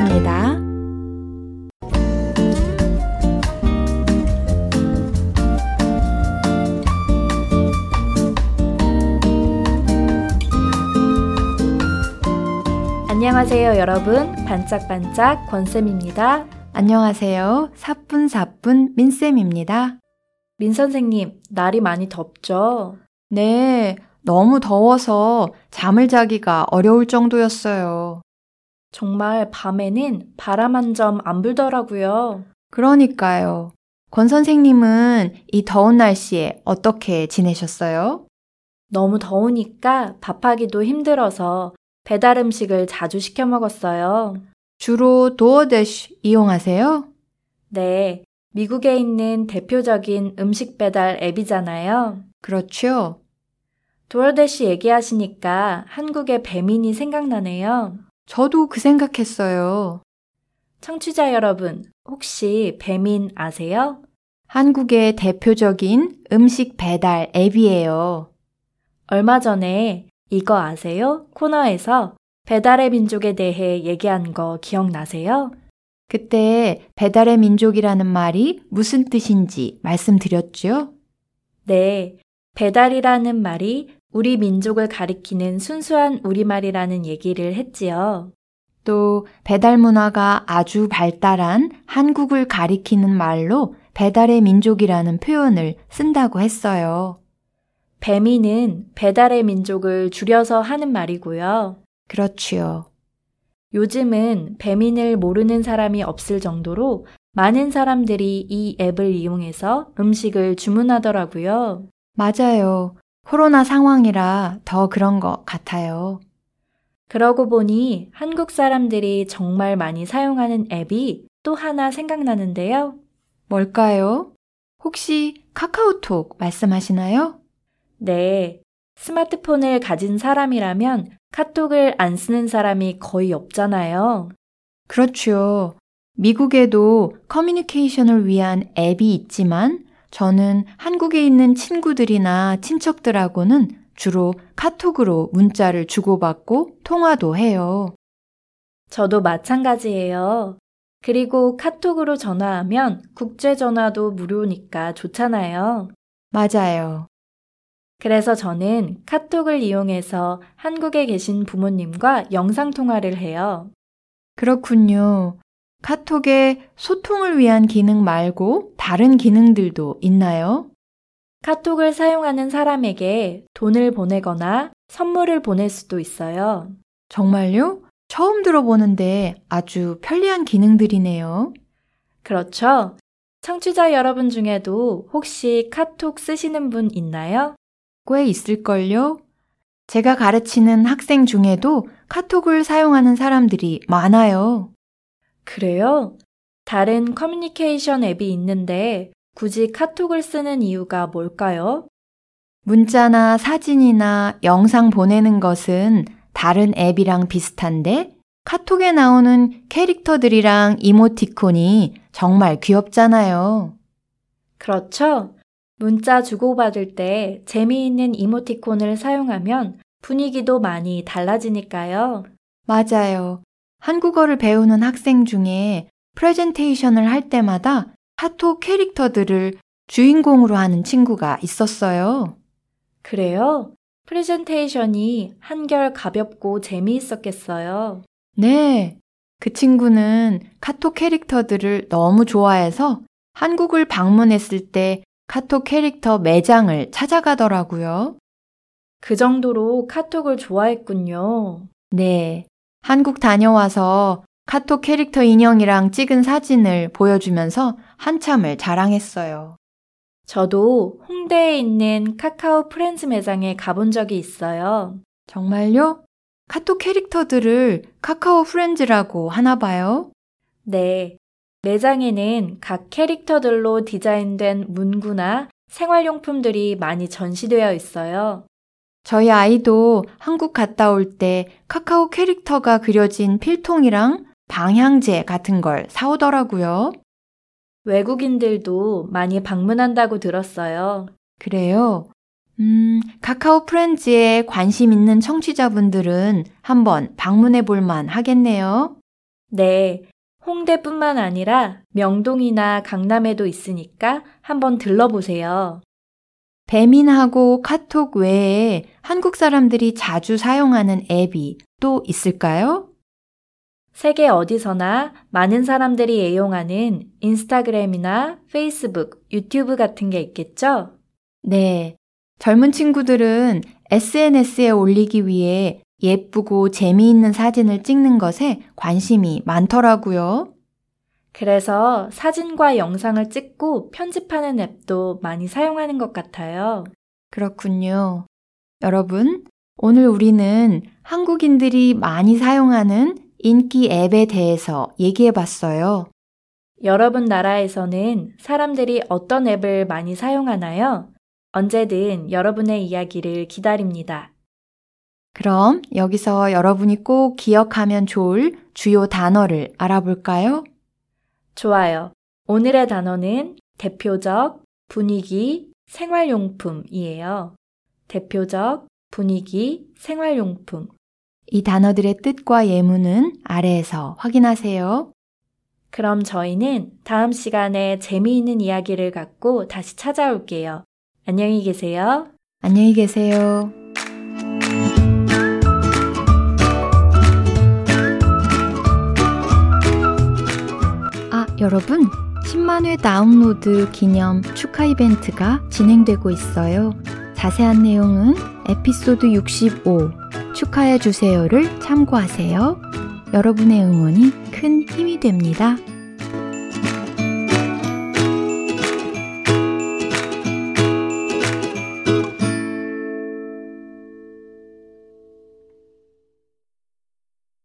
하겠습니다. 안녕하세요, 여러분. 반짝반짝 권쌤입니다. 안녕하세요. 사뿐사뿐 민쌤입니다. 민 선생님, 날이 많이 덥죠? 네, 너무 더워서 잠을 자기가 어려울 정도였어요. 정말 밤에는 바람 한 점 안 불더라고요. 그러니까요. 권 선생님은 이 더운 날씨에 어떻게 지내셨어요? 너무 더우니까 밥하기도 힘들어서 배달 음식을 자주 시켜 먹었어요. 주로 도어대쉬 이용하세요? 네, 미국에 있는 대표적인 음식 배달 앱이잖아요. 그렇죠. 도어대쉬 얘기하시니까 한국의 배민이 생각나네요. 저도 그 생각했어요. 청취자 여러분, 혹시 배민 아세요? 한국의 대표적인 음식 배달 앱이에요. 얼마 전에 이거 아세요? 코너에서 배달의 민족에 대해 얘기한 거 기억나세요? 그때 배달의 민족이라는 말이 무슨 뜻인지 말씀드렸죠? 네. 배달이라는 말이 우리 민족을 가리키는 순수한 우리말이라는 얘기를 했지요. 또 배달 문화가 아주 발달한 한국을 가리키는 말로 배달의 민족이라는 표현을 쓴다고 했어요. 배민은 배달의 민족을 줄여서 하는 말이고요. 그렇지요. 요즘은 배민을 모르는 사람이 없을 정도로 많은 사람들이 이 앱을 이용해서 음식을 주문하더라고요. 맞아요. 코로나 상황이라 더 그런 것 같아요. 그러고 보니 한국 사람들이 정말 많이 사용하는 앱이 또 하나 생각나는데요. 뭘까요? 혹시 카카오톡 말씀하시나요? 네. 스마트폰을 가진 사람이라면 카톡을 안 쓰는 사람이 거의 없잖아요. 그렇죠. 미국에도 커뮤니케이션을 위한 앱이 있지만 저는 한국에 있는 친구들이나 친척들하고는 주로 카톡으로 문자를 주고받고 통화도 해요. 저도 마찬가지예요. 그리고 카톡으로 전화하면 국제 전화도 무료니까 좋잖아요. 맞아요. 그래서 저는 카톡을 이용해서 한국에 계신 부모님과 영상통화를 해요. 그렇군요. 카톡에 소통을 위한 기능 말고 다른 기능들도 있나요? 카톡을 사용하는 사람에게 돈을 보내거나 선물을 보낼 수도 있어요. 정말요? 처음 들어보는데 아주 편리한 기능들이네요. 그렇죠. 청취자 여러분 중에도 혹시 카톡 쓰시는 분 있나요? 꽤 있을걸요? 제가 가르치는 학생 중에도 카톡을 사용하는 사람들이 많아요. 그래요? 다른 커뮤니케이션 앱이 있는데 굳이 카톡을 쓰는 이유가 뭘까요? 문자나 사진이나 영상 보내는 것은 다른 앱이랑 비슷한데 카톡에 나오는 캐릭터들이랑 이모티콘이 정말 귀엽잖아요. 그렇죠. 문자 주고받을 때 재미있는 이모티콘을 사용하면 분위기도 많이 달라지니까요. 맞아요. 한국어를 배우는 학생 중에 프레젠테이션을 할 때마다 카톡 캐릭터들을 주인공으로 하는 친구가 있었어요. 그래요? 프레젠테이션이 한결 가볍고 재미있었겠어요. 네. 그 친구는 카톡 캐릭터들을 너무 좋아해서 한국을 방문했을 때 카톡 캐릭터 매장을 찾아가더라고요. 그 정도로 카톡을 좋아했군요. 네. 한국 다녀와서 카톡 캐릭터 인형이랑 찍은 사진을 보여주면서 한참을 자랑했어요. 저도 홍대에 있는 카카오 프렌즈 매장에 가본 적이 있어요. 정말요? 카톡 캐릭터들을 카카오 프렌즈라고 하나 봐요? 네. 매장에는 각 캐릭터들로 디자인된 문구나 생활용품들이 많이 전시되어 있어요. 저희 아이도 한국 갔다 올 때 카카오 캐릭터가 그려진 필통이랑 방향제 같은 걸 사오더라고요. 외국인들도 많이 방문한다고 들었어요. 그래요? 음, 카카오 프렌즈에 관심 있는 청취자분들은 한번 방문해 볼만 하겠네요. 네. 홍대뿐만 아니라 명동이나 강남에도 있으니까 한번 들러보세요. 배민하고 카톡 외에 한국 사람들이 자주 사용하는 앱이 또 있을까요? 세계 어디서나 많은 사람들이 애용하는 인스타그램이나 페이스북, 유튜브 같은 게 있겠죠? 네. 젊은 친구들은 SNS에 올리기 위해 예쁘고 재미있는 사진을 찍는 것에 관심이 많더라고요. 그래서 사진과 영상을 찍고 편집하는 앱도 많이 사용하는 것 같아요. 그렇군요. 여러분, 오늘 우리는 한국인들이 많이 사용하는 인기 앱에 대해서 얘기해 봤어요. 여러분 나라에서는 사람들이 어떤 앱을 많이 사용하나요? 언제든 여러분의 이야기를 기다립니다. 그럼 여기서 여러분이 꼭 기억하면 좋을 주요 단어를 알아볼까요? 좋아요. 오늘의 단어는 대표적, 분위기, 생활용품이에요. 대표적, 분위기, 생활용품. 이 단어들의 뜻과 예문은 아래에서 확인하세요. 그럼 저희는 다음 시간에 재미있는 이야기를 갖고 다시 찾아올게요. 안녕히 계세요. 안녕히 계세요. 여러분. 10만회 다운로드 기념 축하 이벤트가 진행되고 있어요. 자세한 내용은 에피소드 65 축하해 주세요를 참고하세요. 여러분의 응원이 큰 힘이 됩니다.